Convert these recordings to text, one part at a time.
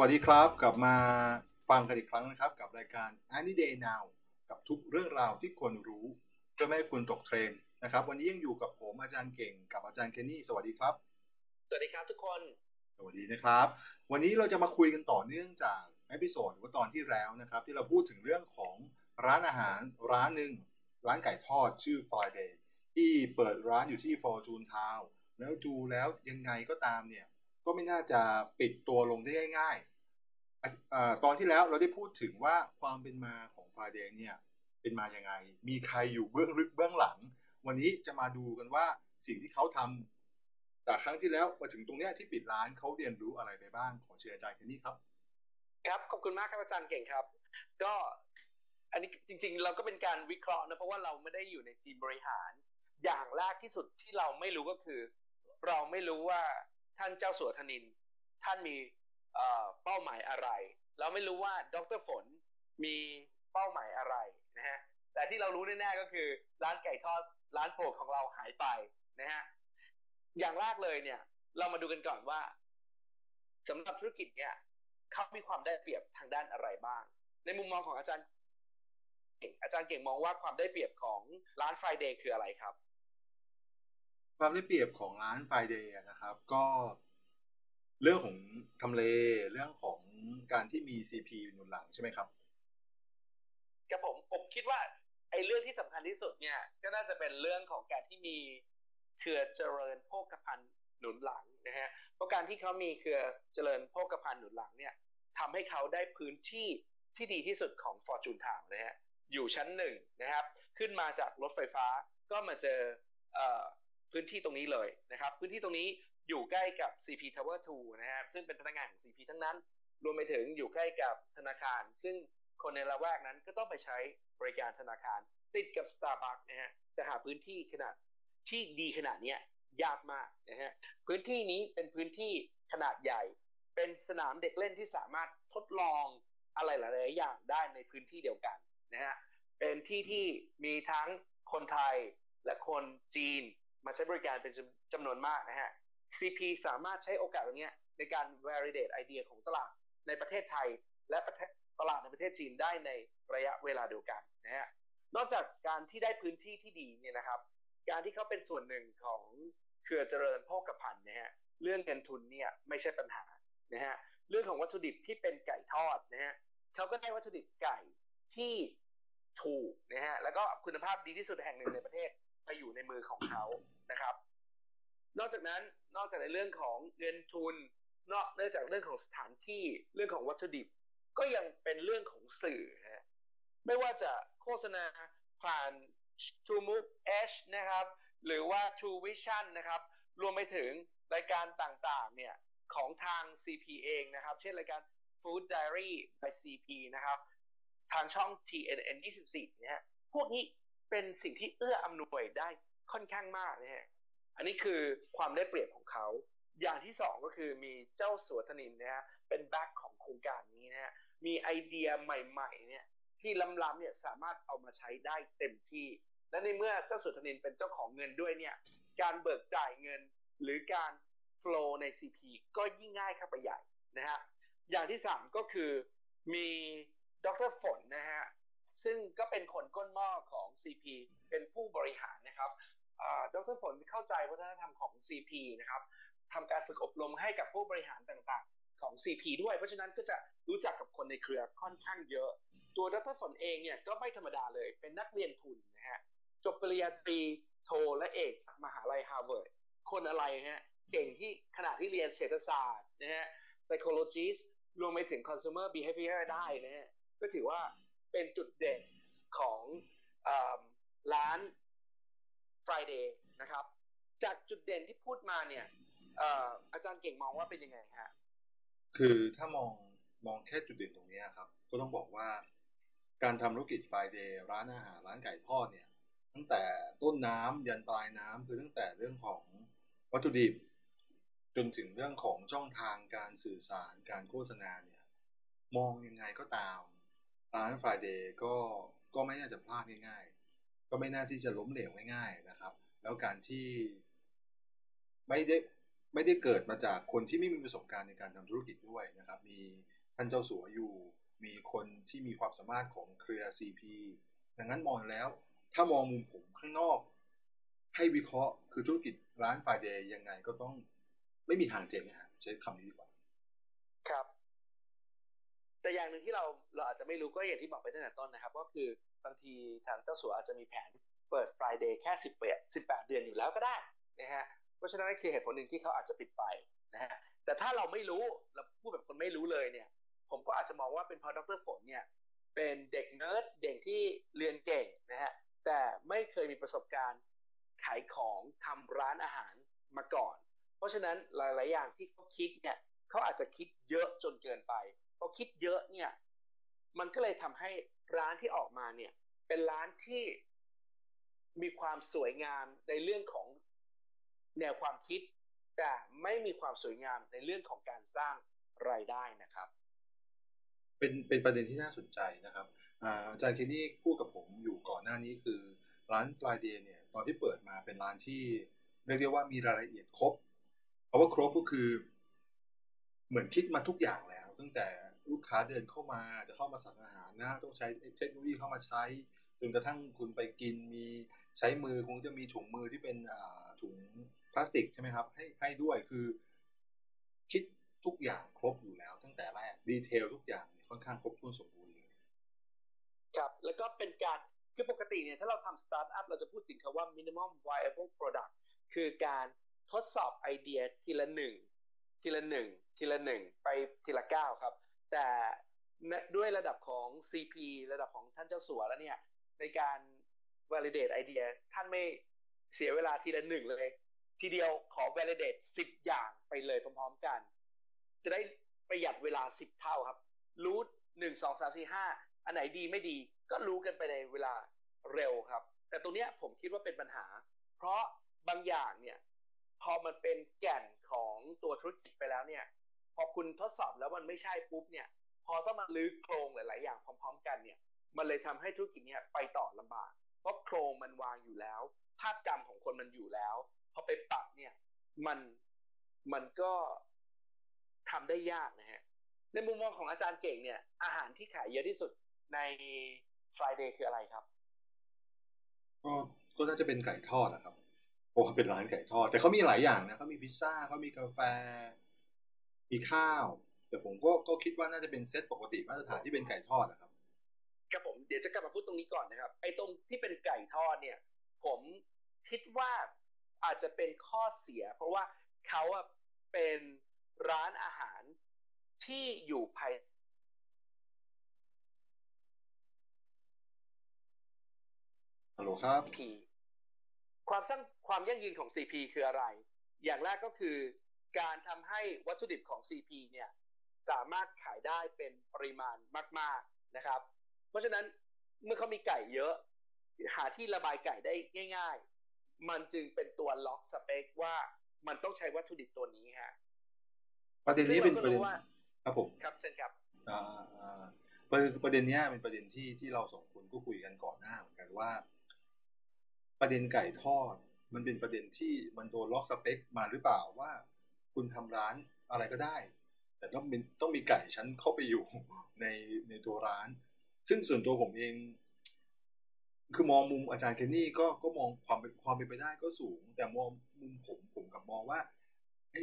วัสดีครับกลับมาฟังกันอีกครั้งนะครับ กับรายการ Any Day Now กับทุกเรื่องราวที่ควรรู้ เพื่อไม่ให้คุณตกเทรนด์นะครับ วันนี้ยังอยู่กับผมอาจารย์เก่งกับอาจารย์เคนนี่สวัสดีครับ สวัสดีครับทุกคนสวัสดีนะครับ วันนี้เราจะมาคุยกันต่อเนื่องจาก episode หรือว่าตอนที่แล้วนะครับ ที่เราพูดถึงเรื่องของร้านอาหารร้านหนึ่งร้านไก่ทอดชื่อ Friday ที่เปิดร้านอยู่ที่ Fortune Town แล้วดูแล้วยังไงก็ตามเนี่ยก็ไม่น่าจะปิดตัวลงได้ง่ายๆอะอ่า ตอนที่แล้วเราได้พูดถึงว่าความเป็นมาของ Friday เนี่ย เป็นมายังไง มีใครอยู่เบื้องลึกเบื้องหลัง วันนี้จะมาดูกันว่าสิ่งที่เขาทำจากครั้งที่แล้วมาถึงตรงเนี้ยที่ปิดร้านเขาเรียนรู้อะไรไปบ้างขอเชิญอาจารย์แคนนี่ครับ ครับขอบคุณมากครับอาจารย์เก่งครับ ก็อันนี้จริง ๆ เราก็เป็นการวิเคราะห์นะเพราะว่าเราไม่ได้อยู่ในทีมบริหาร อย่างแรกที่สุดที่เราไม่รู้ก็คือ เราไม่รู้ว่าท่านเจ้าสัวธนิน ท่านมี เป้าหมายอะไร เราไม่รู้ว่าดรฝนมีเป้าหมายอะไรนะฮะแต่ที่เรารู้แน่ๆก็คือร้านไก่ทอดร้านโปรดของเราหายไปนะฮะอย่างแรกเลยเนี่ย เรามาดูกันก่อนว่าสำหรับธุรกิจเนี่ยเขามีความได้เปรียบทางด้านอะไรบ้าง ในมุมมองของอาจารย์เก่งอาจารย์เก่งมองว่าความได้เปรียบของร้าน Friday คืออะไรครับ ความได้เปรียบของร้าน Friday อะนะครับ ก็เเรื่องของทำเลเรื่องของการที่มี CP หนุนหลังใช่ไหมครับครับผมผมคิดว่าไอ้เรื่องที่สำคัญที่สุดเนี่ยก็น่าจะเป็นเรื่องของการที่มีเครือเจริญโภคภัณฑ์หนุนหลังนะฮะเพราะการที่เขามีเครือเจริญโภคภัณฑ์หนุนหลังเนี่ยทำให้เขาได้พื้นที่ที่ดีที่สุดของ Fortune Town นะฮะอยู่ชั้นหนึ่งนะครับ ขึ้นมาจากรถไฟฟ้าก็มาเจอเออพื้นที่ตรงนี้เลยนะครับ พื้นที่ตรงนี้ อยู่ใกล้กับ CP Tower 2 นะฮะซึ่งเป็นพนักงานของ CP ทั้งนั้น รวมไปถึงอยู่ใกล้กับธนาคาร ซึ่งคนในละแวกนั้นก็ต้องไปใช้บริการธนาคาร ติดกับ Starbucks นะฮะจะหาพื้นที่ขนาดที่ดีขนาดเนี้ยยากมากนะฮะพื้นที่นี้เป็นพื้นที่ขนาดใหญ่ เป็นสนามเด็กเล่นที่สามารถทดลองอะไรหลายๆอย่างได้ในพื้นที่เดียวกันนะฮะเป็นที่ที่มีทั้งคนไทยและคนจีนมาใช้บริการเป็นจำนวนมากนะฮะ CP สามารถใช้โอกาสตรงนี้ในการ validate ไอเดียของตลาดในประเทศไทย และตลาดในประเทศจีนได้ในระยะเวลาเดียวกันนะฮะนอกจากการที่ได้พื้นที่ที่ดีเนี่ยนะครับ การที่เขาเป็นส่วนหนึ่งของเครือเจริญโภคภัณฑ์นะฮะเรื่องเงินทุนเนี่ยไม่ใช่ปัญหานะฮะเรื่องของวัตถุดิบที่เป็นไก่ทอดนะฮะเขาก็ได้วัตถุดิบไก่ที่ถูกนะฮะแล้วก็คุณภาพดีที่สุดแห่งหนึ่งในประเทศไปอยู่ในมือของเขานะครับ นอกจากนั้น นอกจากในเรื่องของเงินทุน นอกเนื่องจากเรื่องของสถานที่เรื่องของวัตถุดิบ ก็ยังเป็นเรื่องของสื่อฮะไม่ว่าจะโฆษณาผ่าน True Move H นะครับ หรือว่า True Vision นะครับ รวมไปถึงรายการต่างๆ เนี่ย ของทาง CP เองนะครับ เช่นรายการ Food Diary by CP นะครับ ทางช่อง TNN 24นะฮะพวกนี้เป็นสิ่งที่เอื้ออำนวยได้ค่อนข้างมากนะฮะ อันนี้คือความได้เปรียบของเขา อย่างที่สองก็คือมีเจ้าสัวธนินนะฮะเป็นแบ็คของโครงการนี้นะฮะมีไอเดียใหม่ๆเนี่ยที่ล้ำๆเนี่ยสามารถเอามาใช้ได้เต็มที่ และในเมื่อเจ้าสุธนินเป็นเจ้าของเงินด้วยเนี่ยการเบิกจ่ายเงินหรือการ flow ใน CP ก็ยิ่งง่ายเข้าไปใหญ่นะฮะอย่างที่สามก็คือมีดรฝนนะฮะซึ่งก็เป็นคนก้นหม้อของ CP เป็นผู้บริหารนะครับ ดรฝนเข้าใจวัฒนธรรมของ CP นะครับทำการฝึกอบรมให้กับผู้บริหารต่างๆ ของ CP ด้วย เพราะฉะนั้นก็จะรู้จักกับคนในเครือค่อนข้างเยอะ ตัวดรฝนเองเนี่ยก็ไม่ธรรมดาเลย เป็นนักเรียนทุนนะฮะ จบปริญญาตรีโทและเอกจากมหาลัยฮาร์วาร์ด คนอะไรฮะ เก่งที่ขณะที่เรียนเศรษฐศาสตร์นะฮะ psychologist รวมไปถึง consumer behavior ได้นะฮะ ก็ถือว่าเป็นจุดเด่นของอร้าน Friday นะครับ จากจุดเด่นที่พูดมาเนี่ยอาจารย์เก่งมองว่าเป็นยังไงฮะคือถ้ามองมองแค่จุดเด่นตรงนี้ครับ ก็ต้องบอกว่า การทำธุรกิจ Friday ร้านอาหารร้านไก่ทอดเนี่ยตั้งแต่ต้นน้ำยันปลายน้ำคือตั้งแต่เรื่องของวัตถุดิบ จนถึงเรื่องของช่องทางการสื่อสารการโฆษณาเนี่ยมองยังไงก็ตามร้าน Friday ก็ก็ไม่น่าจะพลาดง่าย ก็ไม่น่าที่จะล้มเหลวง่ายๆนะครับ แล้วการที่ไม่ได้ไม่ได้เกิดมาจากคนที่ไม่มีประสบการณ์ในการทำธุรกิจด้วยนะครับ มีท่านเจ้าสัวอยู่ มีคนที่มีความสามารถของเครือ CP ดังนั้นมองแล้วถ้ามองมุมผมข้างนอก ให้วิเคราะห์คือธุรกิจร้านไฟเดย์ยังไงก็ต้องไม่มีทางเจ๊งนะฮะใช้คำนี้ดีกว่า ครับ แต่อย่างหนึ่งที่เราเราอาจจะไม่รู้ก็อย่างที่บอกไปตั้งแต่ต้นนะครับ ก็คือ บางทีทางเจ้าสัวอาจจะมีแผนเปิด Friday แค่สิบแปดสิบแปดเดือนอยู่แล้วก็ได้นะฮะเพราะฉะนั้นนั่คือเหตุผลหนึ่งที่เขาอาจจะปิดไปนะฮะแต่ถ้าเราไม่รู้เราพูดแบบคนไม่รู้เลยเนี่ย ผมก็อาจจะมองว่าเป็นเพราะดรฝนเนี่ยเป็นเด็กเนิร์ดเด็กที่เรียนเก่งนะฮะแต่ไม่เคยมีประสบการณ์ขายของทำร้านอาหารมาก่อน เพราะฉะนั้นหลาย ๆ อย่างที่เขาคิดเนี่ยเขาอาจจะคิดเยอะจนเกินไปพอคิดเยอะเนี่ยมันก็เลยทำให้ ร้านที่ออกมาเนี่ย เป็นร้านที่มีความสวยงามในเรื่องของแนวความคิด แต่ไม่มีความสวยงามในเรื่องของการสร้างรายได้นะครับ เป็นเป็นประเด็นที่น่าสนใจนะครับอาจารย์เคนนี่พูดกับผมอยู่ก่อนหน้านี้คือร้าน Friday เนี่ย ตอนที่เปิดมาเป็นร้านที่เรียกได้ว่ามีรายละเอียดครบ เพราะว่าครบก็คือ เหมือนคิดมาทุกอย่างแล้ว ตั้งแต่ ลูกค้าเดินเข้ามาจะเข้ามาสั่งอาหารนะต้องใช้เทคโนโลยีเข้ามาใช้จนกระทั่งคุณไปกินมีใช้มือคงจะมีถุงมือที่เป็นถุงพลาสติกใช่ไหมครับ ให้ให้ด้วยคือ คิดทุกอย่างครบอยู่แล้ว ตั้งแต่แรกดีเทลทุกอย่างค่อนข้างครบถ้วนสมบูรณ์เลยครับ แล้วก็เป็นการคือปกติเนี่ยถ้าเราทำสตาร์ทอัพเราจะพูดถึงคำว่า minimum viable product คือการทดสอบไอเดียทีละหนึ่งทีละหนึ่งทีละหนึ่งไปทีละก้าวครับ แต่ด้วยระดับของ CP ระดับของท่านเจ้าสัวแล้วเนี่ย ในการ validate ไอเดียท่านไม่เสียเวลาทีละหนึ่งเลย ทีเดียวขอ validate สิบอย่างไปเลยพร้อมๆกัน จะได้ประหยัดเวลาสิบเท่าครับ รู้หนึ่งสองสามสี่ห้าอันไหนดีไม่ดีก็รู้กันไปในเวลาเร็วครับ แต่ตรงนี้ผมคิดว่าเป็นปัญหา เพราะบางอย่างเนี่ย พอมันเป็นแก่นของตัวธุรกิจไปแล้วเนี่ย พอคุณทดสอบแล้วมันไม่ใช่ปุ๊บเนี่ยพอต้องมาลื้อโครงหลาย ๆ อย่างพร้อม ๆ กันเนี่ย มันเลยทำให้ธุรกิจเนี่ยไปต่อลำบาก เพราะโครงมันวางอยู่แล้ว ภาพจำของคนมันอยู่แล้ว พอไปปรับเนี่ย มันมันก็ทำได้ยากนะฮะ ในมุมมองของอาจารย์เก่งเนี่ย อาหารที่ขายเยอะที่สุดใน Friday คืออะไรครับก็ก็น่าจะเป็นไก่ทอดนะครับเพราะว่าเป็นร้านไก่ทอด แต่เขามีหลายอย่างนะเขามีพิซซ่าเขามีกาแฟ มีข้าว แต่ผมก็ก็คิดว่าน่าจะเป็นเซตปกติมาตรฐานที่เป็นไก่ทอดนะครับครับผมเดี๋ยวจะกลับมาพูดตรงนี้ก่อนนะครับไอ้ตรงที่เป็นไก่ทอดเนี่ย ผมคิดว่าอาจจะเป็นข้อเสีย เพราะว่าเขาเป็นร้านอาหารที่อยู่ภายฮัลโหลครับ P ความสร้างความยั่งยืนของ CP คืออะไร อย่างแรกก็คือ การทำให้วัตถุดิบของ CP เนี่ยสามารถขายได้เป็นปริมาณมาก ๆนะครับ เพราะฉะนั้นเมื่อเขามีไก่เยอะ หาที่ระบายไก่ได้ง่าย ๆ มันจึงเป็นตัวล็อกสเปคว่ามันต้องใช้วัตถุดิบตัวนี้ฮะประเด็นนี้เป็นประเด็นครับผมครับเช่นครับประเด็นประเด็นนี้เป็นประเด็นที่ที่เราสองคนก็คุยกันก่อนหน้าเหมือนกันว่า ประเด็นไก่ทอด มันเป็นประเด็นที่มันโดนล็อกสเปคมาหรือเปล่าว่า คุณทำร้านอะไรก็ได้ แต่ต้องเป็นต้องมีไก่ชั้นเข้าไปอยู่ในในตัวร้าน ซึ่งส่วนตัวผมเอง คือมองมุมอาจารย์เคนนี่ก็ก็มองความเป็นความเป็นไปได้ก็สูง แต่มองมุมผมผมกับมองว่าเอ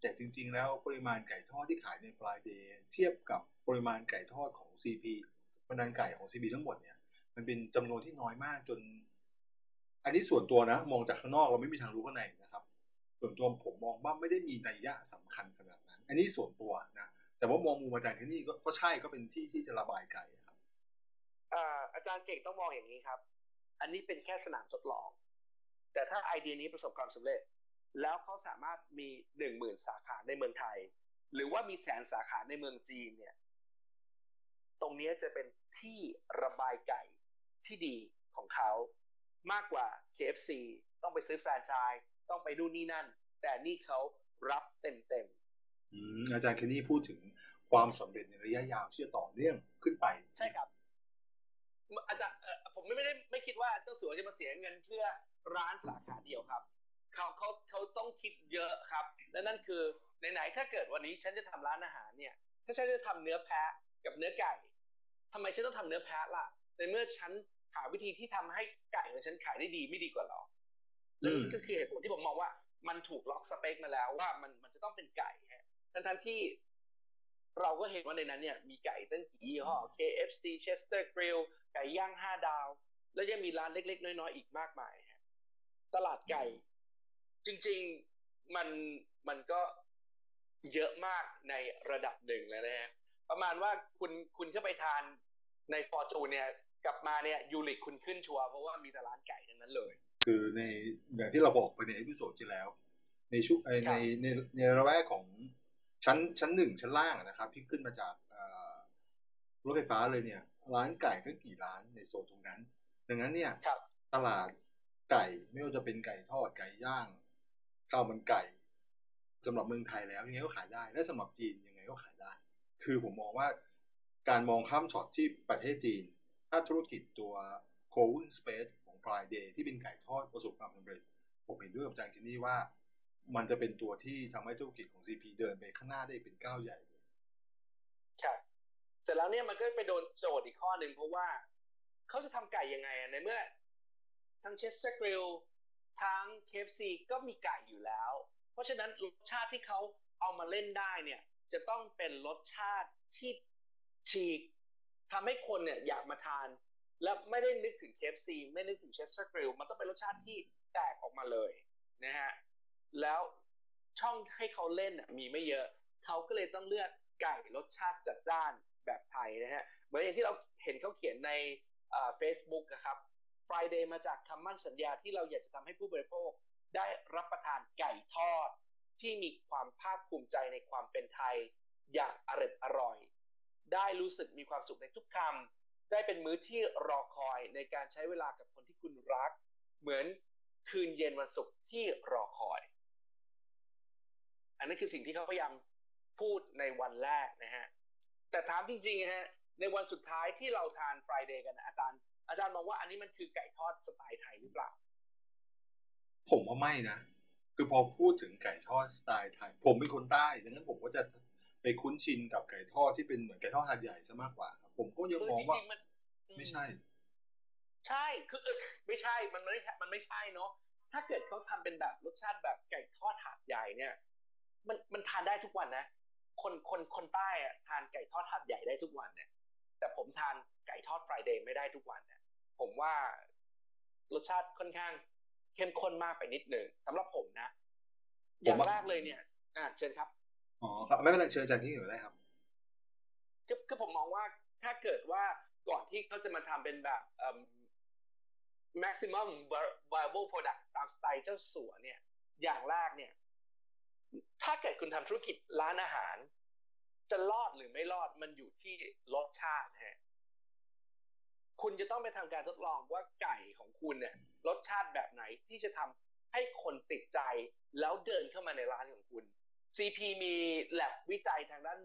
แต่จริง ๆ แล้วปริมาณไก่ทอดที่ขายในฟลายเดย์เทียบกับปริมาณไก่ทอดของ CP ปริมาณไก่ของ CP ทั้งหมดเนี่ยมันเป็นจำนวนที่น้อยมากจน อันนี้ส่วนตัวนะ มองจากข้างนอกเราไม่มีทางรู้ข้างในนะครับ ส่วนตัวผมมองว่าไม่ได้มีนัยยะสำคัญขนาดนั้น อันนี้ส่วนตัวนะแต่ว่ามองมุมอาจารย์ที่นี่ก็ใช่ก็เป็นที่ที่จะระบายไก่ครับอาจารย์เก่งต้องมองอย่างนี้ครับ อันนี้เป็นแค่สนามทดลอง แต่ถ้าไอเดียนี้ประสบความสำเร็จ แล้วเขาสามารถมีหนึ่งหมื่นสาขาในเมืองไทย หรือว่ามีแสนสาขาในเมืองจีนเนี่ย ตรงนี้จะเป็นที่ระบายไก่ที่ดีของเขามากกว่า KFC ต้องไปซื้อแฟรนไชส์ ต้องไปดูนี่นั่น แต่นี่เขารับเต็มเต็มอาจารย์เคนนี่พูดถึงความสำเร็จในระยะยาวที่จะต่อเนื่องขึ้นไป ใช่ครับ อาจารย์ผมไม่ได้ไม่คิดว่าเจ้าสัวจะมาเสียเงินเพื่อร้านสาขาเดียวครับเขาเขาเขาต้องคิดเยอะครับ และนั่นคือไหนๆถ้าเกิดวันนี้ฉันจะทำร้านอาหารเนี่ย ถ้าฉันจะทำเนื้อแพะกับเนื้อไก่ทำไมฉันต้องทำเนื้อแพะล่ะในเมื่อฉันหาวิธีที่ทำให้ไก่ของฉันขายได้ดีไม่ดีกว่าหรอ นั่นก็คือเหตุผลที่ผมมองว่ามันถูกล็อกสเปคมาแล้วว่ามันมันจะต้องเป็นไก่ฮะทั้งทั้งที่เราก็เห็นว่าในนั้นเนี่ยมีไก่ตั้งกี่ยี่ห้อ KFC Chester Grill ไก่ย่างห้าดาว แล้วยังมีร้านเล็ก ๆ น้อยๆอีกมากมายฮะตลาดไก่ จริง ๆมันมันก็เยอะมากในระดับหนึ่งแล้วนะฮะประมาณว่าคุณคุณเข้าไปทานในฟอร์จูนเนี่ย กลับมาเนี่ยยูริกคุณขึ้นชัวร์เพราะว่ามีแต่ร้านไก่ทั้งนั้นเลย คือในอย่างที่เราบอกไปใน episode ที่แล้ว ในชุในในในในละแวกของชั้นชั้นหนึ่งชั้นล่างนะครับ ที่ขึ้นมาจากรถไฟฟ้าเลยเนี่ย ร้านไก่ก็กี่ร้านในโซนตรงนั้น ดังนั้นเนี่ยตลาดไก่ไม่ว่าจะเป็นไก่ทอดไก่ย่างข้าวมันไก่สำหรับเมืองไทยแล้วยังไงก็ขายได้ และสำหรับจีนยังไงก็ขายได้ คือผมมองว่าการมองข้ามช็อตที่ประเทศจีน ถ้าธุรกิจตัว c o w i n Space ของ Friday ที่เป็นไก่ทอดประสบความสำเร็จ ผมเห็นด้วยกับอาจารย์คินนี่ว่า มันจะเป็นตัวที่ทำให้ธุรกิจของ CP เดินไปข้างหน้าได้เป็นก้าวใหญ่เลยครับเสร็จแล้วเนี่ยมันก็ไปโดนโจทย์อีกข้อหนึ่งเพราะว่าเขาจะทำไก่ยังไงในเมื่อ ทั้งเชสเตอร์กริลทั้ง KFC ก็มีไก่อยู่แล้ว เพราะฉะนั้นรสชาติที่เขาเอามาเล่นได้เนี่ย จะต้องเป็นรสชาติที่ฉีกทำให้คนเนี่ยอยากมาทาน และไม่ได้นึกถึง KFC ไม่นึกถึง Chester Grill มันต้องเป็นรสชาติที่แตกออกมาเลยนะฮะแล้วช่องให้เขาเล่นมีไม่เยอะ เขาก็เลยต้องเลือกไก่รสชาติจัดจ้านแบบไทยนะฮะเหมือนอย่างที่เราเห็นเขาเขียนในเฟซบุ๊กนะครับ Friday มาจากคำมั่นสัญญาที่เราอยากจะทำให้ผู้บริโภค ได้รับประทานไก่ทอด ที่มีความภาคภูมิใจในความเป็นไทย อย่างอร่อยอร่อย ได้รู้สึกมีความสุขในทุกคำ ได้เป็นมื้อที่รอคอยในการใช้เวลากับคนที่คุณรัก เหมือนคืนเย็นวันศุกร์ที่รอคอย อันนี้นคือสิ่งที่เขาพยายามพูดในวันแรกนะฮะ แต่ถามจริงๆฮะ ในวันสุดท้ายที่เราทานฟรายเดย์กันอาจารย์ อาจารย์มองว่าอันนี้มันคือไก่ทอดสไตล์ไทยหรือเปล่า ผมว่าไม่นะ คือพอพูดถึงไก่ทอดสไตล์ไทย ผมเป็นคนใต้ดังนั้นผมก็จะไปคุ้นชินกับไก่ทอดที่เป็นเหมือนไก่ทอดหาดใหญ่ซะมากกว่าครับ ผมก็ยังมองว่าไม่ใช่ ใช่คือเออไม่ใช่มันไม่มันไม่ใช่เนาะถ้าเกิดเขาทำเป็นแบบรสชาติแบบไก่ทอดหาดใหญ่เนี่ย มันมันทานได้ทุกวันนะคนคนคนใต้อะทานไก่ทอดหาดใหญ่ได้ทุกวันเนี่ย แต่ผมทานไก่ทอดฟรายเดย์ไม่ได้ทุกวันเนี่ยผมว่ารสชาติค่อนข้างเข้มข้นมากไปนิดหนึ่งสำหรับผมนะ อย่างแรกเลยเนี่ย อ่าเชิญครับอ๋อครับไม่เป็นไรเชิญจากที่อยู่ได้ครับคือคือผมมองว่า ถ้าเกิดว่าก่อนที่เขาจะมาทำเป็นแบบ maximum viable product ตามสไตล์เจ้าสัวเนี่ย อย่างแรกเนี่ย ถ้าเกิดคุณทำธุรกิจร้านอาหาร จะรอดหรือไม่รอดมันอยู่ที่รสชาติฮะคุณจะต้องไปทำการทดลองว่าไก่ของคุณเนี่ยรสชาติแบบไหนที่จะทำให้คนติดใจแล้วเดินเข้ามาในร้านของคุณ CP มีแลบวิจัยทางด้าน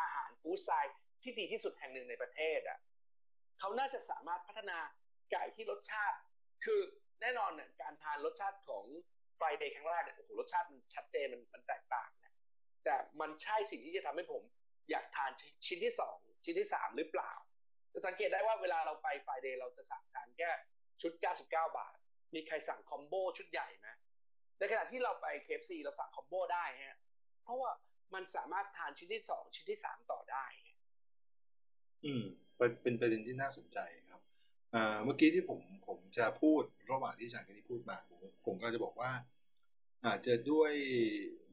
อาหารฟู้ดไซด์ ที่ดีที่สุดแห่งหนึ่งในประเทศอะเขาน่าจะสามารถพัฒนาไก่ที่รสชาติ คือแน่นอนเนี่ยการทานรสชาติของ Friday ครั้งแรกเนี่ยโอ้โหรสชาติมันชัดเจนมันมันแตกต่างเนี่ยแต่มันใช่สิ่งที่จะทำให้ผม อยากทานชิ้นที่สองชิ้นที่สามหรือเปล่าจะสังเกตได้ว่าเวลาเราไป Friday เราจะสั่งทานแค่ชุด 99 บาท มีใครสั่ง combo ชุดใหญ่ไหมในขณะที่เราไป KFC เราสั่ง combo ได้ฮะเพราะว่ามันสามารถทานชิ้นที่สองชิ้นที่สามต่อได้ อืมเป็นประเด็นที่น่าสนใจครับเมื่อกี้ที่ผมผมจะพูดระหว่างที่อาจารย์ที่พูดมาผมผมก็จะบอกว่า อาจจะด้วย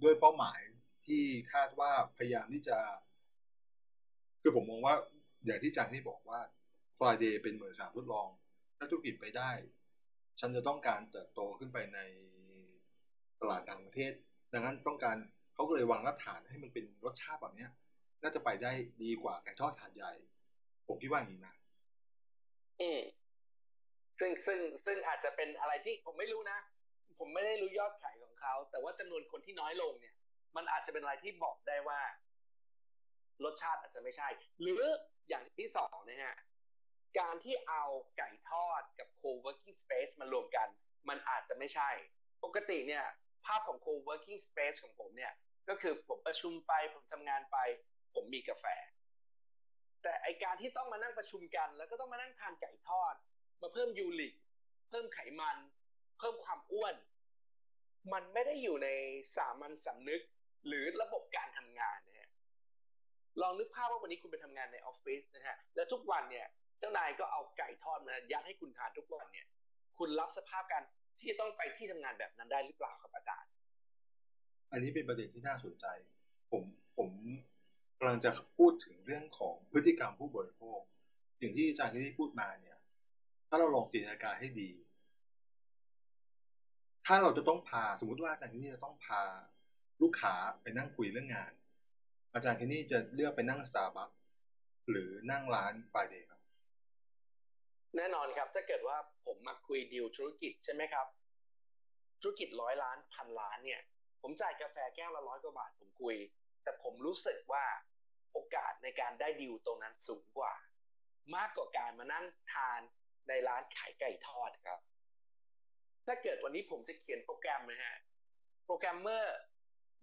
ด้วยเป้าหมายที่คาดว่าพยายามที่จะ คือผมมองว่าอย่างที่จังที่บอกว่า Friday เป็นเหมือนสามทดลอง ถ้าธุรกิจไปได้ ฉันจะต้องการเติบโตขึ้นไปในตลาดต่างประเทศ ดังนั้นต้องการเขาก็เลยวางรากฐานให้มันเป็นรสชาติแบบนี้น่าจะไปได้ดีกว่าไก่ทอดถาดใหญ่ ผมคิดว่าอย่างนี้นะอืมซึ่งซึ่งซึ่งอาจจะเป็นอะไรที่ผมไม่รู้นะ ผมไม่ได้รู้ยอดขายของเขา แต่ว่าจำนวนคนที่น้อยลงเนี่ย มันอาจจะเป็นอะไรที่บอกได้ว่า รสชาติอาจจะไม่ใช่ หรืออย่างที่สองนะฮะ การที่เอาไก่ทอดกับ co-working space มารวมกัน มันอาจจะไม่ใช่ ปกติเนี่ย ภาพของ co-working space ของผมเนี่ย ก็คือผมประชุมไปผมทำงานไป ผมมีกาแฟ แต่ไอการที่ต้องมานั่งประชุมกัน แล้วก็ต้องมานั่งทานไก่ทอด มาเพิ่มยูริก เพิ่มไขมัน เพิ่มความอ้วน มันไม่ได้อยู่ในสามัญสำนึกหรือระบบการทำงานนะฮะลองนึกภาพว่าวันนี้คุณไปทำงานในออฟฟิศนะฮะแล้วทุกวันเนี่ย เจ้านายก็เอาไก่ทอดมายัดให้คุณทานทุกวันเนี่ย คุณรับสภาพการที่จะต้องไปที่ทำงานแบบนั้นได้หรือเปล่าครับอาจารย์ อันนี้เป็นประเด็นที่น่าสนใจ ผมผม กำลังจะพูดถึงเรื่องของพฤติกรรมผู้บริโภค สิ่งที่อาจารย์ที่พูดมาเนี่ย ถ้าเราลองจินตนาการให้ดี ถ้าเราจะต้องพาสมมุติว่าอาจารย์ที่นี่จะต้องพาลูกค้าไปนั่งคุยเรื่องงาน อาจารย์ที่นี่จะเลือกไปนั่งสตาร์บัคหรือนั่งร้าน Friday ครับ แน่นอนครับ ถ้าเกิดว่าผมมาคุยดีลธุรกิจใช่ไหมครับ ธุรกิจร้อยล้านพันล้านเนี่ย ผมจ่ายกาแฟแก้วละร้อยกว่าบาทผมคุย แต่ผมรู้สึกว่า โอกาสในการได้ดีลตรงนั้นสูงกว่า มากกว่าการมานั่งทานในร้านขายไก่ทอดครับ ถ้าเกิดวันนี้ผมจะเขียนโปรแกรมนะฮะ โปรแกรมเมอร์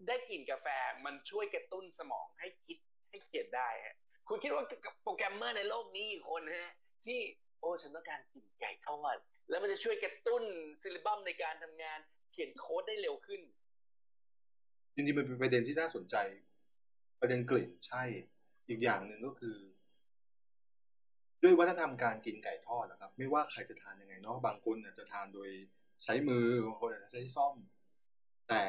ได้กลิ่นกาแฟมันช่วยกระตุ้นสมองให้คิดให้เขียนได้ฮะคุณคิดว่าโปรแกรมเมอร์ในโลกนี้กี่คนฮะ ที่โอ้ฉันต้องการกินไก่ทอดแล้วมันจะช่วยกระตุ้น cerebrum ในการทำงานเขียนโค้ดได้เร็วขึ้นจริงๆมันเป็นประเด็นที่น่าสนใจ ประเด็นกลิ่นใช่ อีกอย่างหนึ่งก็คือ ด้วยวัฒนธรรมการกินไก่ทอดนะครับ ไม่ว่าใครจะทานยังไงเนาะบางคนอาจจะทานโดยใช้มือบางคนอาจจะใช้ส้อม แต่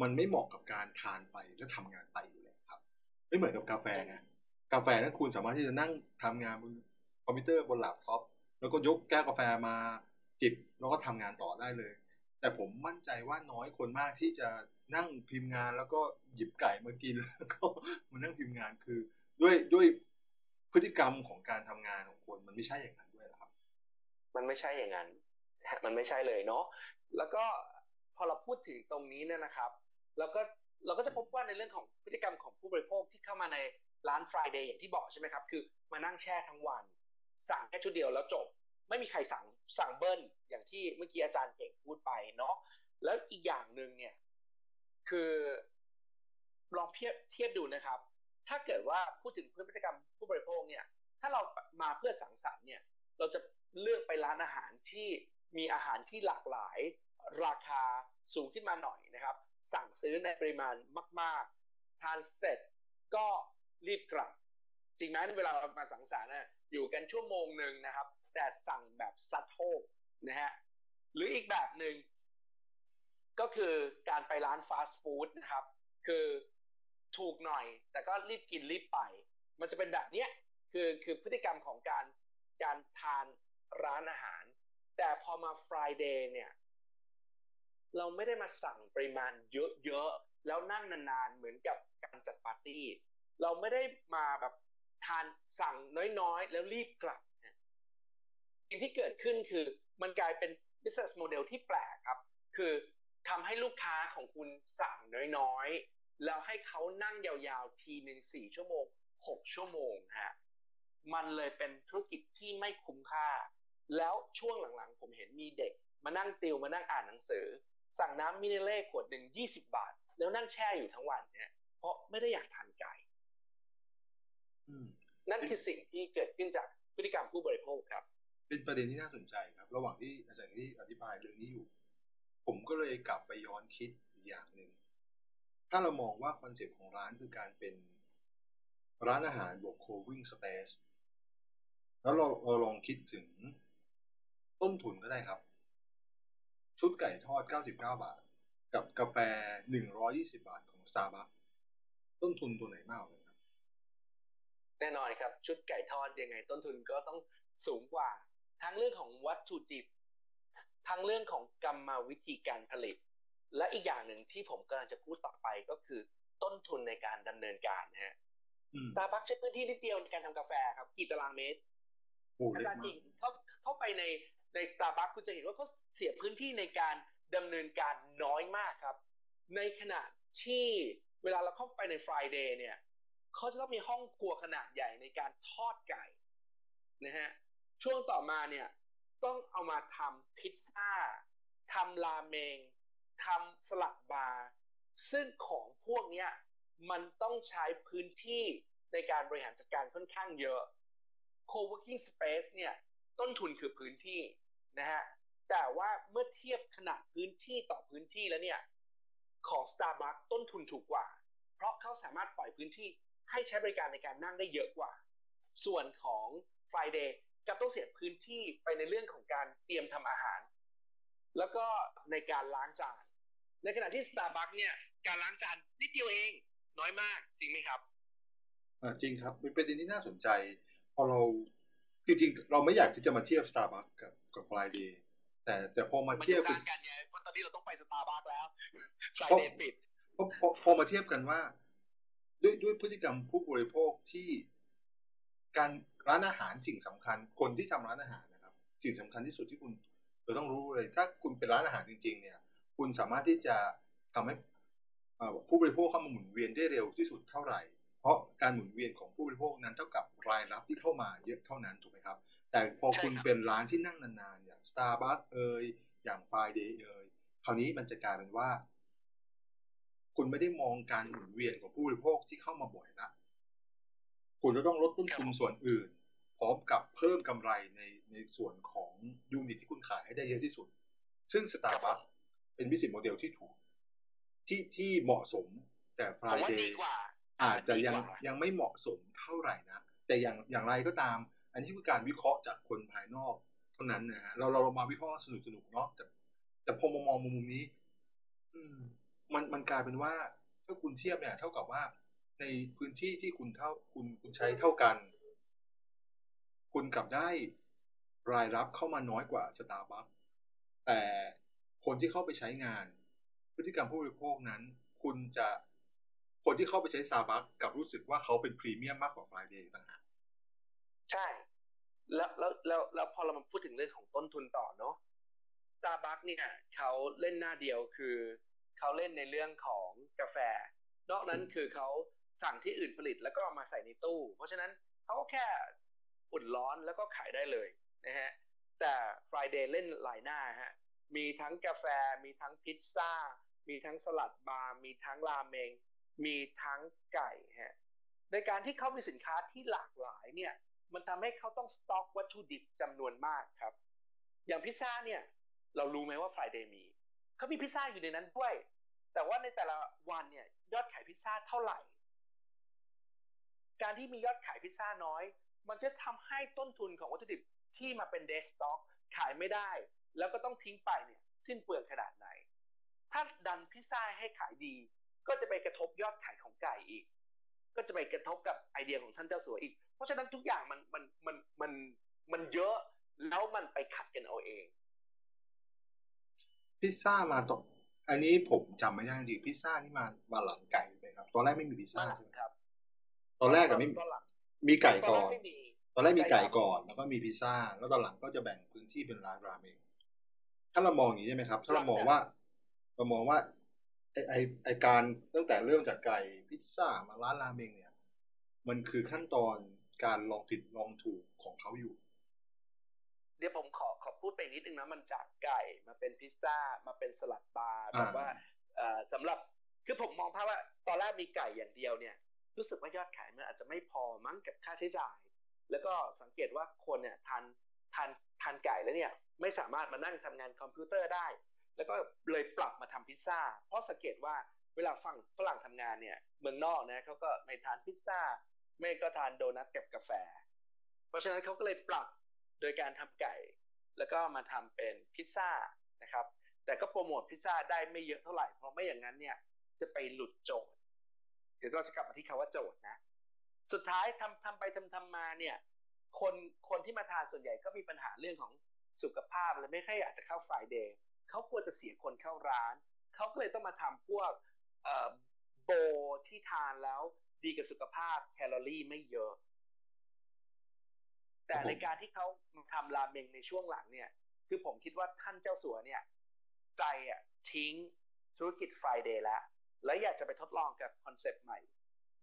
มันไม่เหมาะกับการทานไปและทำงานไปอยู่แล้วครับ ไม่เหมือนกับกาแฟไงกาแฟนั้นคุณสามารถที่จะนั่งทำงานบนคอมพิวเตอร์บนแล็ปท็อปแล้วก็ยกแก้วกาแฟมาจิบแล้วก็ทำงานต่อได้เลย แต่ผมมั่นใจว่าน้อยคนมากที่จะ นั่งพิมพ์งานแล้วก็หยิบไก่มากินแล้วก็มานั่งพิมพ์งานคือ ด้วยด้วยพฤติกรรมของการทำงานของคนมันไม่ใช่อย่างนั้นด้วยครับ มันไม่ใช่อย่างนั้นมันไม่ใช่เลยเนาะแล้วก็พอเราพูดถึงตรงนี้เนี่ยนะครับแล้วก็เราก็จะพบว่าในเรื่องของพฤติกรรมของผู้บริโภคที่เข้ามาในร้าน Friday อย่างที่บอกใช่ไหมครับ คือมานั่งแช่ทั้งวัน สั่งแค่ชุดเดียวแล้วจบ ไม่มีใครสั่งสั่งเบิ้ลอย่างที่เมื่อกี้อาจารย์เก่งพูดไปเนาะแล้วอีกอย่างหนึ่งเนี่ย คือลองเทียบเทียบดูนะครับ ถ้าเกิดว่าพูดถึงพฤติกรรมผู้บริโภคเนี่ย ถ้าเรามาเพื่อสังสรรค์เนี่ย เราจะเลือกไปร้านอาหารที่มีอาหารที่หลากหลาย ราคาสูงขึ้นมาหน่อยนะครับ สั่งซื้อในปริมาณมาก ๆ ทานเสร็จก็รีบกลับ จริงไหมเวลาเรามาสังสรรค์นะอยู่กันชั่วโมงหนึ่งนะครับ แต่สั่งแบบซัดโฮกนะฮะหรืออีกแบบหนึ่ง ก็คือการไปร้านฟาสต์ฟู้ดนะครับ คือถูกหน่อย แต่ก็รีบกินรีบไป มันจะเป็นแบบเนี้ยคือคือพฤติกรรมของการการทานร้านอาหาร แต่พอมา Friday เนี่ย เราไม่ได้มาสั่งปริมาณเยอะๆ แล้วนั่งนานๆ เหมือนกับการจัดปาร์ตี้ เราไม่ได้มาแบบทานสั่งน้อยๆ แล้วรีบกลับสิ่งที่เกิดขึ้นคือมันกลายเป็น business model ที่แปลกครับ คือ ทำให้ลูกค้าของคุณสั่งน้อยๆ แล้วให้เขานั่งยาวๆ ทีหนึ่งสี่ชั่วโมงหกชั่วโมงฮะมันเลยเป็นธุรกิจที่ไม่คุ้มค่า แล้วช่วงหลังๆ ผมเห็นมีเด็ก มานั่งติวมานั่งอ่านหนังสือ สั่งน้ำมิเนเล่ขวดหนึ่งยี่สิบาท แล้วนั่งแช่อยู่ทั้งวันเนี่ย เพราะไม่ได้อยากทานไก่นั่นคือสิ่งที่เกิดขึ้นจากพฤติกรรมผู้บริโภคครับ เป็นประเด็นที่น่าสนใจครับ ระหว่างที่อาจารย์ที่อธิบายเรื่องนี้อยู่ ผมก็เลยกลับไปย้อนคิดอีกอย่างหนึ่ง ถ้าเรามองว่าคอนเซปต์ของร้านคือการเป็นร้านอาหารบวก co-working space แล้วเราเราลองคิดถึงต้นทุนก็ได้ครับ ชุดไก่ทอด 99 บาท กับกาแฟ 120 บาทของ Starbucks ต้นทุนตัวไหนมากเลยครับ แน่นอนครับ ชุดไก่ทอดยังไง ต้นทุนก็ต้องสูงกว่า ทั้งเรื่องของวัตถุดิบ ทั้งเรื่องของกรรมวิธีการผลิต และอีกอย่างหนึ่งที่ผมกำลังจะพูดต่อไปก็คือต้นทุนในการดำเนินการนะฮะสตาร์บัคใช้พื้นที่นิดเดียวในการทำกาแฟครับ กี่ตารางเมตรอาจารย์จริงเขาเข้าไปในในสตาร์บัคคุณจะเห็นว่าเขาเสียพื้นที่ในการดำเนินการน้อยมากครับ ในขณะที่เวลาเราเข้าไปใน Friday เนี่ยเขาจะต้องมีห้องครัวขนาดใหญ่ในการทอดไก่นะฮะช่วงต่อมาเนี่ย ต้องเอามาทำพิซซ่าทำราเมงทำสลัดบาร์ซึ่งของพวกเนี้ยมันต้องใช้พื้นที่ในการบริหารจัดการค่อนข้างเยอะ co-working space เนี่ยต้นทุนคือพื้นที่นะฮะแต่ว่าเมื่อเทียบขนาดพื้นที่ต่อพื้นที่แล้วเนี่ยของ Starbucks ต้นทุนถูกกว่า เพราะเขาสามารถปล่อยพื้นที่ให้ใช้บริการในการนั่งได้เยอะกว่า ส่วนของ Friday กับต้องเสียพื้นที่ไปในเรื่องของการเตรียมทำอาหาร แล้วก็ในการล้างจาน ในขณะที่ Starbucks เนี่ยการล้างจานนิดเดียวเองน้อยมากจริงไหมครับจริงครับเป็นประเด็นที่น่าสนใจ พอเราจริงๆเราไม่อยากที่จะมาเทียบ Starbucks กับกับ Friday แต่แต่พอมาเทียบกันกันไงเพราะตอนนี้เราต้องไป Starbucks แล้ว Friday ปิดพอพอพอมาเทียบกันว่า ด้วยด้วยพฤติกรรมผู้บริโภคที่การ ร้านอาหารสิ่งสำคัญ คนที่ทำร้านอาหารนะครับ สิ่งสำคัญที่สุดที่คุณเราต้องรู้เลย ถ้าคุณเป็นร้านอาหารจริง ๆ เนี่ย คุณสามารถที่จะทำให้ผู้บริโภคเข้ามาหมุนเวียนได้เร็วที่สุดเท่าไหร่ เพราะการหมุนเวียนของผู้บริโภคนั้นเท่ากับรายรับที่เข้ามาเยอะเท่านั้นถูกไหมครับ แต่พอคุณเป็นร้านที่นั่งนานๆอย่าง Starbucks เอ่ยอย่าง Friday เอ่ยคราวนี้มันจะกลายเป็นว่า คุณไม่ได้มองการหมุนเวียนของผู้บริโภคที่เข้ามาบ่อยละคุณจะต้องลดต้นทุนส่วนอื่น พร้อมกับเพิ่มกำไรในในส่วนของ unit ที่คุณขายให้ได้เยอะที่สุด ซึ่ง Starbucks เป็น business model ที่ถูก ที่ที่เหมาะสมแต่ Friday อาจจะยังยังไม่เหมาะสมเท่าไหร่นะ แต่อย่างอย่างไรก็ตาม อันนี้คือการวิเคราะห์จากคนภายนอกเท่านั้นนะฮะเราเรามาวิเคราะห์สนุกสนุกเนาะแต่ แต่พอมามองมุมนี้ อืม มันมันกลายเป็นว่าถ้าคุณเทียบเนี่ย เท่ากับว่าในพื้นที่ที่คุณเท่าคุณคุณใช้เท่ากัน คุณกลับได้รายรับเข้ามาน้อยกว่าสตาร์บัคแต่คนที่เข้าไปใช้งาน พฤติกรรมผู้บริโภคนั้น คุณจะคนที่เข้าไปใช้ซาบัค กลับรู้สึกว่าเขาเป็นพรีเมียมมากกว่า Friday ต่างหากใช่ แล้วแล้วแล้วแล้วพอเรามาพูดถึงเรื่องของต้นทุนต่อเนาะซาบัคเนี่ยเขาเล่นหน้าเดียวคือเขาเล่นในเรื่องของกาแฟ นอกนั้นคือเขาสั่งที่อื่นผลิตแล้วก็เอามาใส่ในตู้ เพราะฉะนั้นเขาก็แค่ อุ่นร้อนแล้วก็ขายได้เลยนะฮะแต่ Friday เล่นหลายหน้าฮะมีทั้งกาแฟ มีทั้งพิซซ่า มีทั้งสลัดบาร์มีทั้งราเมง มีทั้งไก่ฮะในการที่เขามีสินค้าที่หลากหลายเนี่ยมันทำให้เขาต้องสต็อกวัตถุดิบจำนวนมากครับ อย่างพิซซ่าเนี่ยเรารู้ไหมว่า Friday มีเขามีพิซซ่าอยู่ในนั้นด้วย แต่ว่าในแต่ละวันเนี่ยยอดขายพิซซ่าเท่าไหร่ การที่มียอดขายพิซซ่าน้อย มันจะทำให้ต้นทุนของวัตถุดิบที่มาเป็นเดสต็อกขายไม่ได้ แล้วก็ต้องทิ้งไปเนี่ยสิ้นเปลืองขนาดไหน ถ้าดันพิซซ่าให้ขายดี ก็จะไปกระทบยอดขายของไก่อีก ก็จะไปกระทบกับไอเดียของท่านเจ้าสัวอีก เพราะฉะนั้นทุกอย่างมันมันมันมันมันเยอะแล้วมันไปขัดกันเอาเอง พิซซ่ามาตกอันนี้ผมจำไม่ได้จริงพิซซ่านี่มามาหลังไก่ไหมครับตอนแรกไม่มีพิซซ่าใช่ไหมครับ ตอนแรกก็ไม่มี ไก่ก่อน ตอนแรกมีไก่ก่อน แล้วก็มีพิซซ่า แล้วตอนหลังก็จะแบ่งพื้นที่เป็นร้านราเมงถ้าเรามองอย่างนี้ใช่ไหมครับ ถ้าเรามองว่าเรามองว่าไอไอไอการตั้งแต่เริ่มจากไก่พิซซ่ามาร้านราเมงเนี่ย มันคือขั้นตอนการลองผิดลองถูกของเขาอยู่ เดี๋ยวผมขอขอพูดไปนิดนึงนะ มันจากไก่มาเป็นพิซซ่ามาเป็นสลัดบาร์แบบว่าสำหรับคือผมมองภาพว่าตอนแรกมีไก่อย่างเดียวเนี่ย รู้สึกว่ายอดขายมันอาจจะไม่พอมั้งกับค่าใช้จ่าย แล้วก็สังเกตว่าคนเนี่ยทานทานทานไก่แล้วเนี่ยไม่สามารถมานั่งทำงานคอมพิวเตอร์ได้ แล้วก็เลยปรับมาทำพิซซ่า เพราะสังเกตว่าเวลาฟังฝรั่งทำงานเนี่ยเมืองนอกนะเขาก็ไม่ทานพิซซ่า ไม่ก็ทานโดนัทกับกาแฟ เพราะฉะนั้นเขาก็เลยปรับโดยการทำไก่ แล้วก็มาทำเป็นพิซซ่านะครับ แต่ก็โปรโมทพิซซ่าได้ไม่เยอะเท่าไหร่เพราะไม่อย่างนั้นเนี่ยจะไปหลุดโจทย์ เดี๋ยวเราจะกลับมาที่คาว่าโจทย์นะ สุดท้ายทำทำไปทำทำมาเนี่ย คนคนที่มาทานส่วนใหญ่ก็มีปัญหาเรื่องของสุขภาพเลยไม่ค่อยอยากจะเข้าไฟเดย์เขากลัวจะเสียคนเข้าร้าน เขาก็เลยต้องมาทำพวกโบที่ทานแล้วดีกับสุขภาพแคลอรี่ไม่เยอะ แต่ในการที่เขาทำราเมงในช่วงหลังเนี่ย คือผมคิดว่าท่านเจ้าสัวเนี่ย ใจอะทิ้งธุรกิจ Friday แล้ว และอยากจะไปทดลองกับคอนเซปต์ใหม่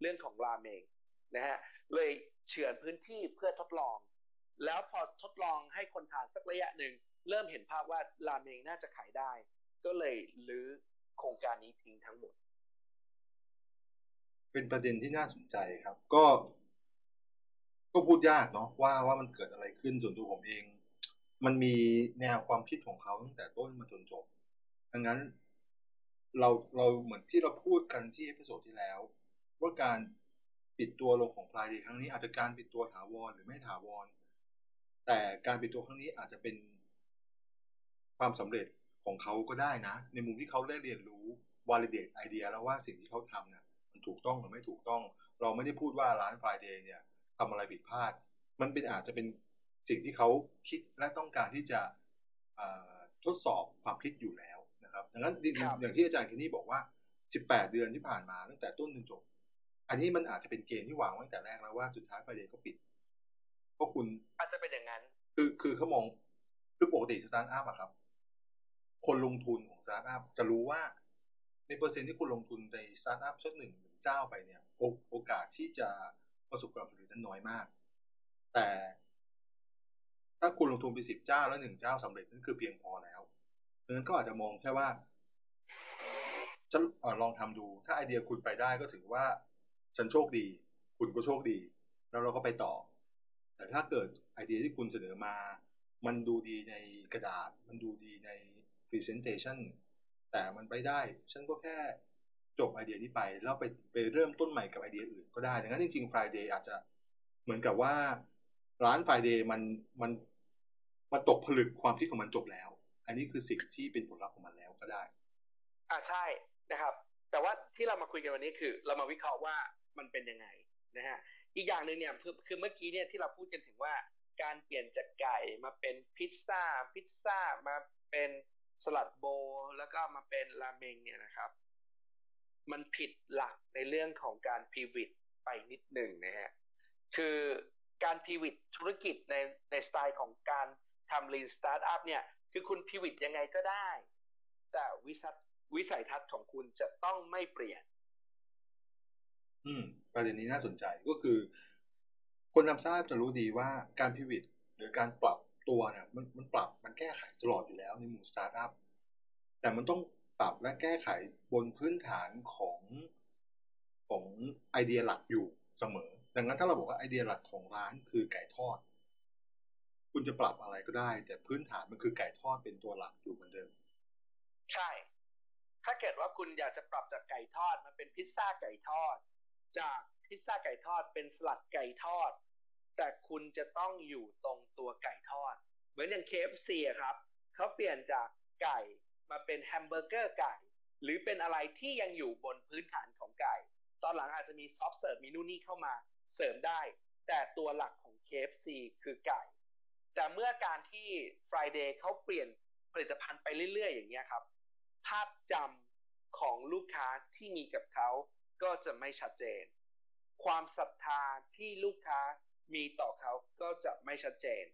เรื่องของราเมงนะฮะเลยเฉือนพื้นที่เพื่อทดลอง แล้วพอทดลองให้คนทานสักระยะหนึ่ง เริ่มเห็นภาพว่าราเมงน่าจะขายได้ ก็เลยรื้อโครงการนี้ทิ้งทั้งหมด เป็นประเด็นที่น่าสนใจครับ ก็ ก็พูดยากเนาะว่าว่ามันเกิดอะไรขึ้นส่วนตัวผมเอง มันมีแนวความคิดของเขาตั้งแต่ต้นมาจนจบดังนั้น เราเราเหมือนที่เราพูดกันที่ episode ที่แล้ว ว่าการปิดตัวลงของ Friday ครั้งนี้อาจจะการปิดตัวถาวรหรือไม่ถาวร แต่การปิดตัวครั้งนี้อาจจะเป็นความสำเร็จของเขาก็ได้นะ ในมุมที่เขาได้เรียนรู้ validate ไอเดียแล้วว่าสิ่งที่เขาทำเนี่ยมันถูกต้องหรือไม่ถูกต้อง เราไม่ได้พูดว่าร้าน Friday เนี่ยทำอะไรผิดพลาด มันเป็นอาจจะเป็นสิ่งที่เขาคิดและต้องการที่จะทดสอบความคิดอยู่แล้ว ดังนั้นอย่างที่อาจารย์คินี่บอกว่า 18 เดือนที่ผ่านมาตั้งแต่ต้นจนจบ อันนี้มันอาจจะเป็นเกณฑ์ที่วางไว้ตั้งแต่แรกแล้วว่าสุดท้าย Friday ก็ปิดเพราะคุณอาจจะเป็นอย่างนั้น คือคือเขามองคือปกติสตาร์ทอัพอะครับ คนลงทุนของสตาร์ทอัพจะรู้ว่า ในเปอร์เซ็นต์ที่คุณลงทุนในสตาร์ทอัพสักหนึ่งเจ้าไปเนี่ย โอกาสที่จะประสบความสำเร็จนั้นน้อยมาก แต่ถ้าคุณลงทุนไปสิบเจ้าแล้วหนึ่งเจ้าสำเร็จนั่นคือเพียงพอแล้ว ดังนั้นก็อาจจะมองแค่ว่าฉันลองทำดู ถ้าไอเดียคุณไปได้ก็ถือว่า ฉันโชคดี คุณก็โชคดี แล้วเราก็ไปต่อ แต่ถ้าเกิดไอเดียที่คุณเสนอมา มันดูดีในกระดาษ มันดูดีใน Presentation แต่มันไปได้ ฉันก็แค่จบไอเดียนี้ไป แล้วไปไปเริ่มต้นใหม่กับไอเดียอื่นก็ได้ดังนั้นจริงๆ Friday อาจจะเหมือนกับว่าร้าน Friday มันมันมันตกผลึกความคิดของมันจบแล้ว อันนี้คือสิ่งที่เป็นผลลัพธ์ของมันแล้วก็ได้ อ่าใช่นะครับ แต่ว่าที่เรามาคุยกันวันนี้คือ เรามาวิเคราะห์ว่ามันเป็นยังไงนะฮะอีกอย่างหนึ่งเนี่ยคือคือเมื่อกี้เนี่ยที่เราพูดกันถึงว่าการเปลี่ยนจากไก่มาเป็นพิซซ่าพิซซ่ามาเป็นสลัดโบ แล้วก็มาเป็นราเมงเนี่ยนะครับ มันผิดหลักในเรื่องของการพีวิตไปนิดหนึ่งนะฮะคือการพีวิตธุรกิจในในสไตล์ของการทำ lean startup เนี่ย คือคุณ pivot ยังไงก็ได้ แต่วิสัยวิสัยทัศน์ของคุณจะต้องไม่เปลี่ยน อืม ประเด็นนี้น่าสนใจก็คือ คนทำสตาร์ทอัพจะรู้ดีว่าการ pivot หรือการปรับตัวเนี่ยมันมันปรับมันแก้ไขตลอดอยู่แล้วในหมู่สตาร์ทอัพแต่มันต้องปรับและแก้ไขบนพื้นฐานของของไอเดียหลักอยู่เสมอ ดังนั้นถ้าเราบอกว่าไอเดียหลักของร้านคือไก่ทอด คุณจะปรับอะไรก็ได้ แต่พื้นฐานมันคือไก่ทอดเป็นตัวหลักอยู่เหมือนเดิม ใช่ ถ้าเกิดว่าคุณอยากจะปรับจากไก่ทอดมาเป็นพิซซ่าไก่ทอด จากพิซซ่าไก่ทอดเป็นสลัดไก่ทอด แต่คุณจะต้องอยู่ตรงตัวไก่ทอด เหมือนอย่าง KFC ครับเขาเปลี่ยนจากไก่มาเป็นแฮมเบอร์เกอร์ไก่ หรือเป็นอะไรที่ยังอยู่บนพื้นฐานของไก่ ตอนหลังอาจจะมีซอฟต์เสิร์ฟมีนู่นนี่เข้ามาเสริมได้ แต่ตัวหลักของ KFC คือไก่ แต่เมื่อการที่ Friday เขาเปลี่ยนผลิตภัณฑ์ไปเรื่อยๆ อย่างเงี้ยครับ ภาพจำของลูกค้าที่มีกับเขาก็จะไม่ชัดเจน ความศรัทธาที่ลูกค้ามีต่อเขาก็จะไม่ชัดเจน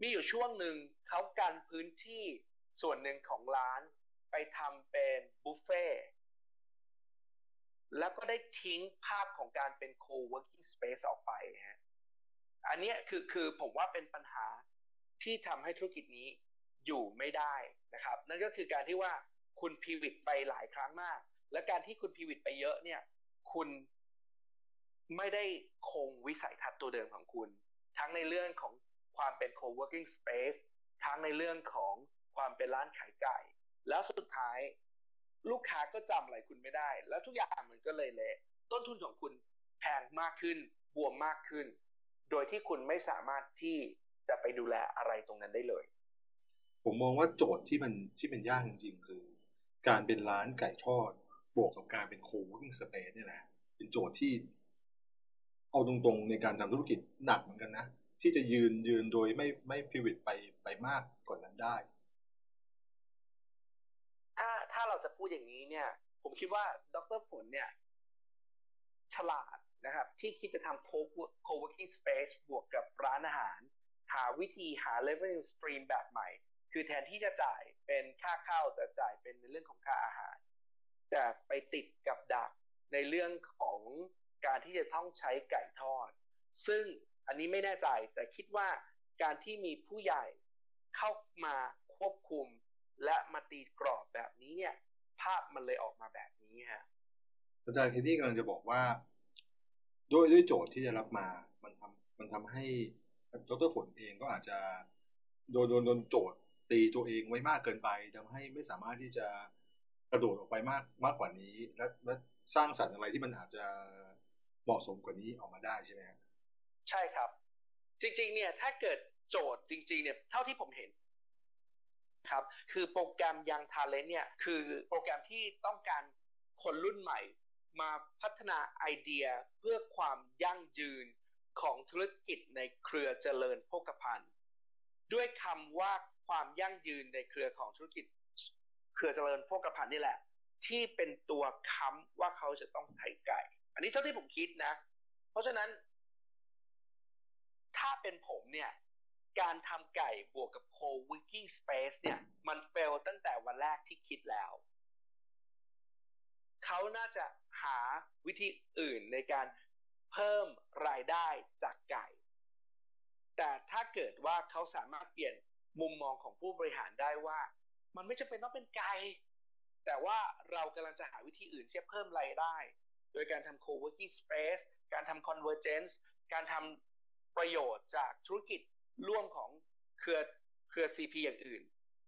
มีอยู่ช่วงหนึ่งเขากันพื้นที่ส่วนหนึ่งของร้านไปทำเป็นบุฟเฟ่แล้วก็ได้ทิ้งภาพของการเป็น co-working space ออกไปฮะ อันนี้คือคือผมว่าเป็นปัญหาที่ทำให้ธุรกิจนี้อยู่ไม่ได้นะครับ นั่นก็คือการที่ว่าคุณพีวิตไปหลายครั้งมาก และการที่คุณพีวิตไปเยอะเนี่ย คุณไม่ได้คงวิสัยทัศน์ตัวเดิมของคุณ ทั้งในเรื่องของความเป็น co-working space ทั้งในเรื่องของความเป็นร้านขายไก่ แล้วสุดท้ายลูกค้าก็จำอะไรคุณไม่ได้ แล้วทุกอย่างมันก็เลยเละต้นทุนของคุณแพงมากขึ้น บวมมากขึ้น โดยที่คุณไม่สามารถที่จะไปดูแลอะไรตรงนั้นได้เลย ผมมองว่าโจทย์ที่มันที่เป็นยากจริงๆ คือ การเป็นร้านไก่ทอด บวกกับการเป็น co-working space เนี่ยแหละเป็นโจทย์ที่ เอาตรงๆในการทำธุรกิจหนักเหมือนกันนะ ที่จะยืนยืนโดยไม่ไม่พิวิตไปไปมากกว่านนั้นได้ ถ้าถ้าเราจะพูดอย่างนี้เนี่ย ผมคิดว่าดรฝนเนี่ย ฉลาด นะครับที่คิดจะทำ co-working space บวกกับร้านอาหาร หาวิธีหา revenue stream แบบใหม่ คือแทนที่จะจ่ายเป็นค่าเข้าแต่จ่ายเป็นในเรื่องของค่าอาหาร แต่ไปติดกับดักในเรื่องของการที่จะต้องใช้ไก่ทอด ซึ่งอันนี้ไม่แน่ใจแต่คิดว่าการที่มีผู้ใหญ่เข้ามาควบคุม และมาตีกรอบแบบนี้เนี่ยภาพมันเลยออกมาแบบนี้ฮะอาจารย์เคนนี่กำลังจะบอกว่า ด้วยด้วยโจทย์ที่จะรับมา มันทำมันทำให้ดรฝนเองก็อาจจะโดนโดนโดนโจทย์ตีตัวเองไว้มากเกินไปทำให้ไม่สามารถที่จะกระโดดออกไปมากมากกว่านี้ และและสร้างสรรค์อะไรที่มันอาจจะเหมาะสมกว่านี้ออกมาได้ใช่ไหมครับใช่ครับ จริง ๆ เนี่ย ถ้าเกิดโจทย์จริง ๆ เนี่ย เท่าที่ผมเห็นครับ คือโปรแกรมยังทาเลนเนี่ย คือโปรแกรมที่ต้องการคนรุ่นใหม่ มาพัฒนาไอเดียเพื่อความยั่งยืนของธุรกิจในเครือเจริญโภคภัณฑ์ ด้วยคำว่าความยั่งยืนในเครือของธุรกิจ เครือเจริญโภคภัณฑ์นี่แหละ ที่เป็นตัวค้ำว่าเขาจะต้องไถ่ไก่ อันนี้เท่าที่ผมคิดนะ เพราะฉะนั้น ถ้าเป็นผมเนี่ย การทำไก่บวกกับโควิกิ้งสเปซเนี่ย มันเฟลตั้งแต่วันแรกที่คิดแล้ว เขาน่าจะ หาวิธีอื่นในการเพิ่มรายได้จากไก่ แต่ถ้าเกิดว่าเขาสามารถเปลี่ยนมุมมองของผู้บริหารได้ว่า มันไม่จำเป็นต้องเป็นไก่ แต่ว่าเรากำลังจะหาวิธีอื่นที่จะเพิ่มรายได้ โดยการทำ co-working space การทำ convergence การทำประโยชน์จากธุรกิจร่วมของเครือเครือ CP อย่างอื่น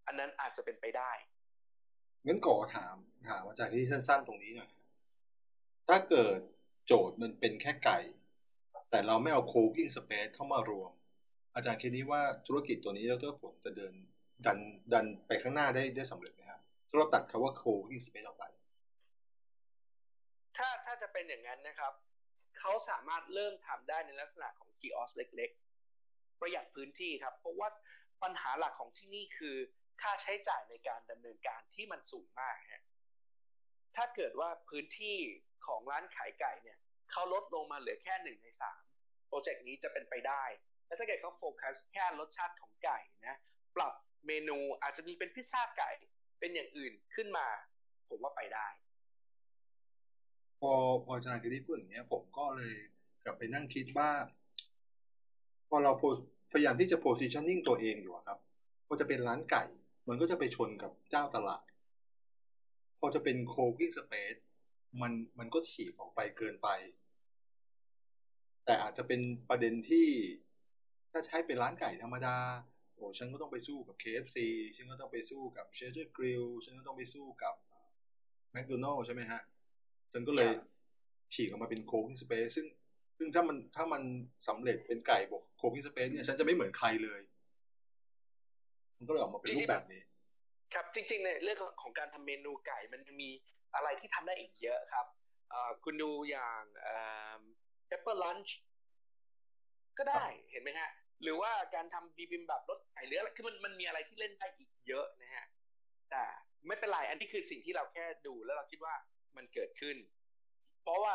อันนั้นอาจจะเป็นไปได้งั้นก่อถามถามอาจารย์ที่สั้น ๆ ตรงนี้หน่อย ถ้าเกิดโจทย์มันเป็นแค่ไก่ แต่เราไม่เอา co-working space เข้ามารวม อาจารย์คิดนี้ว่าธุรกิจตัวนี้ดรฝนจะเดินดันดันไปข้างหน้าได้ได้สำเร็จไหมครับถ้าเราตัดคำว่า co-working space ออกไป ถ้าถ้าจะเป็นอย่างนั้นนะครับ เขาสามารถเริ่มทำได้ในลักษณะของ kiosk เล็ก ๆ ประหยัดพื้นที่ครับ เพราะว่าปัญหาหลักของที่นี่คือค่าใช้จ่ายในการดำเนินการที่มันสูงมากฮะ ถ้าเกิดว่าพื้นที่ของร้านขายไก่เนี่ยเขาลดลงมาเหลือแค่หนึ่งในสามโปรเจกต์นี้จะเป็นไปได้ และถ้าเกิดเขาโฟกัสแค่รสชาติของไก่นะปรับเมนูอาจจะมีเป็นพิซซ่าไก่เป็นอย่างอื่นขึ้นมา ผมว่าไปได้ พอพออาจารย์คิดที่พูดอย่างนี้ผมก็เลยกลับไปนั่งคิดว่า พอเราพยายามที่จะ positioning ตัวเองอยู่ครับพอจะเป็นร้านไก่ มันก็จะไปชนกับเจ้าตลาด พอจะเป็น co-working space มันมันก็ฉีกออกไปเกินไป แต่อาจจะเป็นประเด็นที่ถ้าใช้เป็นร้านไก่ธรรมดาโอ้ฉันก็ต้องไปสู้กับ KFC ฉันก็ต้องไปสู้กับ c h e s e r Grill ฉันก็ต้องไปสู้กับ McDonald ใช่ไหมฮะ ฉันก็เลยฉีกออกมาเป็นโคกิ้งสเปซซึ่งซึ่งถ้ามันถ้ามันสำเร็จเป็นไก่บวกโคกิ้งสเปซเนี่ย ฉันจะไม่เหมือนใครเลย มันก็เลยออกมาเป็นรูปแบบนี้ ครับจริงๆในเรื่องของการทำเมนูไก่มันมีอะไรที่ทำได้อีกเยอะครับคุณดูอย่าง pepper lunch ก็ได้เห็นไหมฮะ หรือว่าการทำบีบิมแบบรสไก่เลือคือมันมันมีอะไรที่เล่นได้อีกเยอะนะฮะแต่ไม่เป็นไรอันนี้คือสิ่งที่เราแค่ดูแล้วเราคิดว่ามันเกิดขึ้น เพราะว่า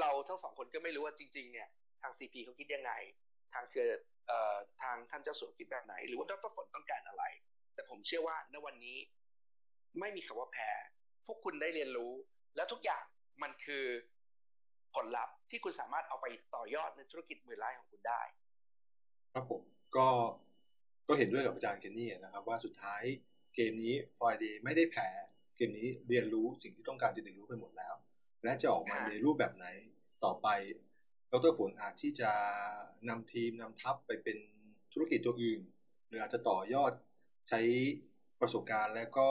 เราทั้งสองคนก็ไม่รู้ว่าจริง ๆ เนี่ย ทางซีพีเขาคิดยังไง ทางเกิดทางท่านเจ้าสัวคิดแบบไหน หรือว่าดรฝนต้องการอะไร แต่ผมเชื่อว่าณวันนี้ ไม่มีคำว่าแพ้พวกคุณได้เรียนรู้ และทุกอย่างมันคือผลลัพธ์ที่คุณสามารถเอาไปต่อยอดในธุรกิจมือไร้ของคุณได้ ครับผมก็ก็เห็นด้วยกับอาจารย์เคนนี่นะครับ ว่าสุดท้ายเกมนี้ Friday ไม่ได้แพ้เกมนี้เรียนรู้สิ่งที่ต้องการจะเรียนรู้ไปหมดแล้ว และจะออกมาในรูปแบบไหนต่อไปดรฝนอาจที่จะนำทีมนำทัพไปเป็นธุรกิจตัวอื่น หรืออาจจะต่อยอด ใช้ประสบการณ์และก็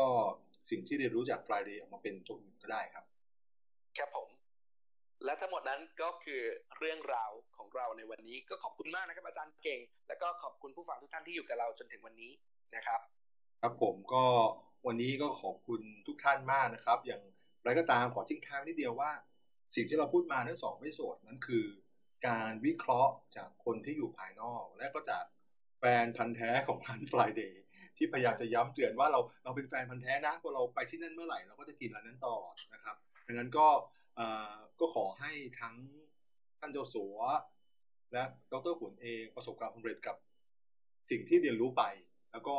สิ่งที่เรียนรู้จาก Friday ออกมาเป็นตัวอื่นก็ได้ครับ ครับผม และทั้งหมดนั้นก็คือเรื่องราวของเราในวันนี้ก็ขอบคุณมากนะครับอาจารย์เก่ง และก็ขอบคุณผู้ฟังทุกท่านที่อยู่กับเราจนถึงวันนี้นะครับ ครับผมก็วันนี้ก็ขอบคุณทุกท่านมากนะครับ อย่างไรก็ตามขอทิ้งท้ายนิดเดียวว่า สิ่งที่เราพูดมาทั้งสองไม่สดนั้นคือ การวิเคราะห์จากคนที่อยู่ภายนอก และก็จากแฟนพันธ์แท้ของร้าน Friday ที่พยายามจะย้ำเตือนว่าเราเราเป็นแฟนพันธ์แท้นะพอเราไปที่นั่นเมื่อไหร่เราก็จะกินร้านนั้นต่อนะครับดังนั้นก็ก็ขอให้ทั้งท่านเจ้าสัวและดรฝนเองประสบความสำเร็จกับสิ่งที่เรียนรู้ไป แล้วก็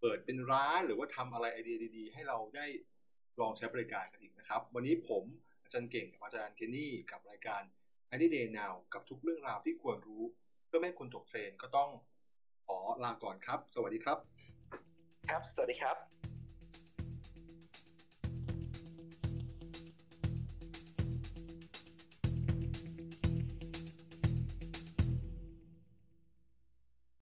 เปิดเป็นร้านหรือว่าทำอะไรไอเดียดี ๆ ให้เราได้ลองใช้บริการกันอีกนะครับ วันนี้ผมอาจารย์เก่งกับอาจารย์เคนนี่กับรายการ i d Day Now กับทุกเรื่องราวที่ควรรู้เพื่อไม่ให้คนจบเทรนก็ต้อง ขอลาก่อนครับ สวัสดีครับ ครับ สวัสดีครับ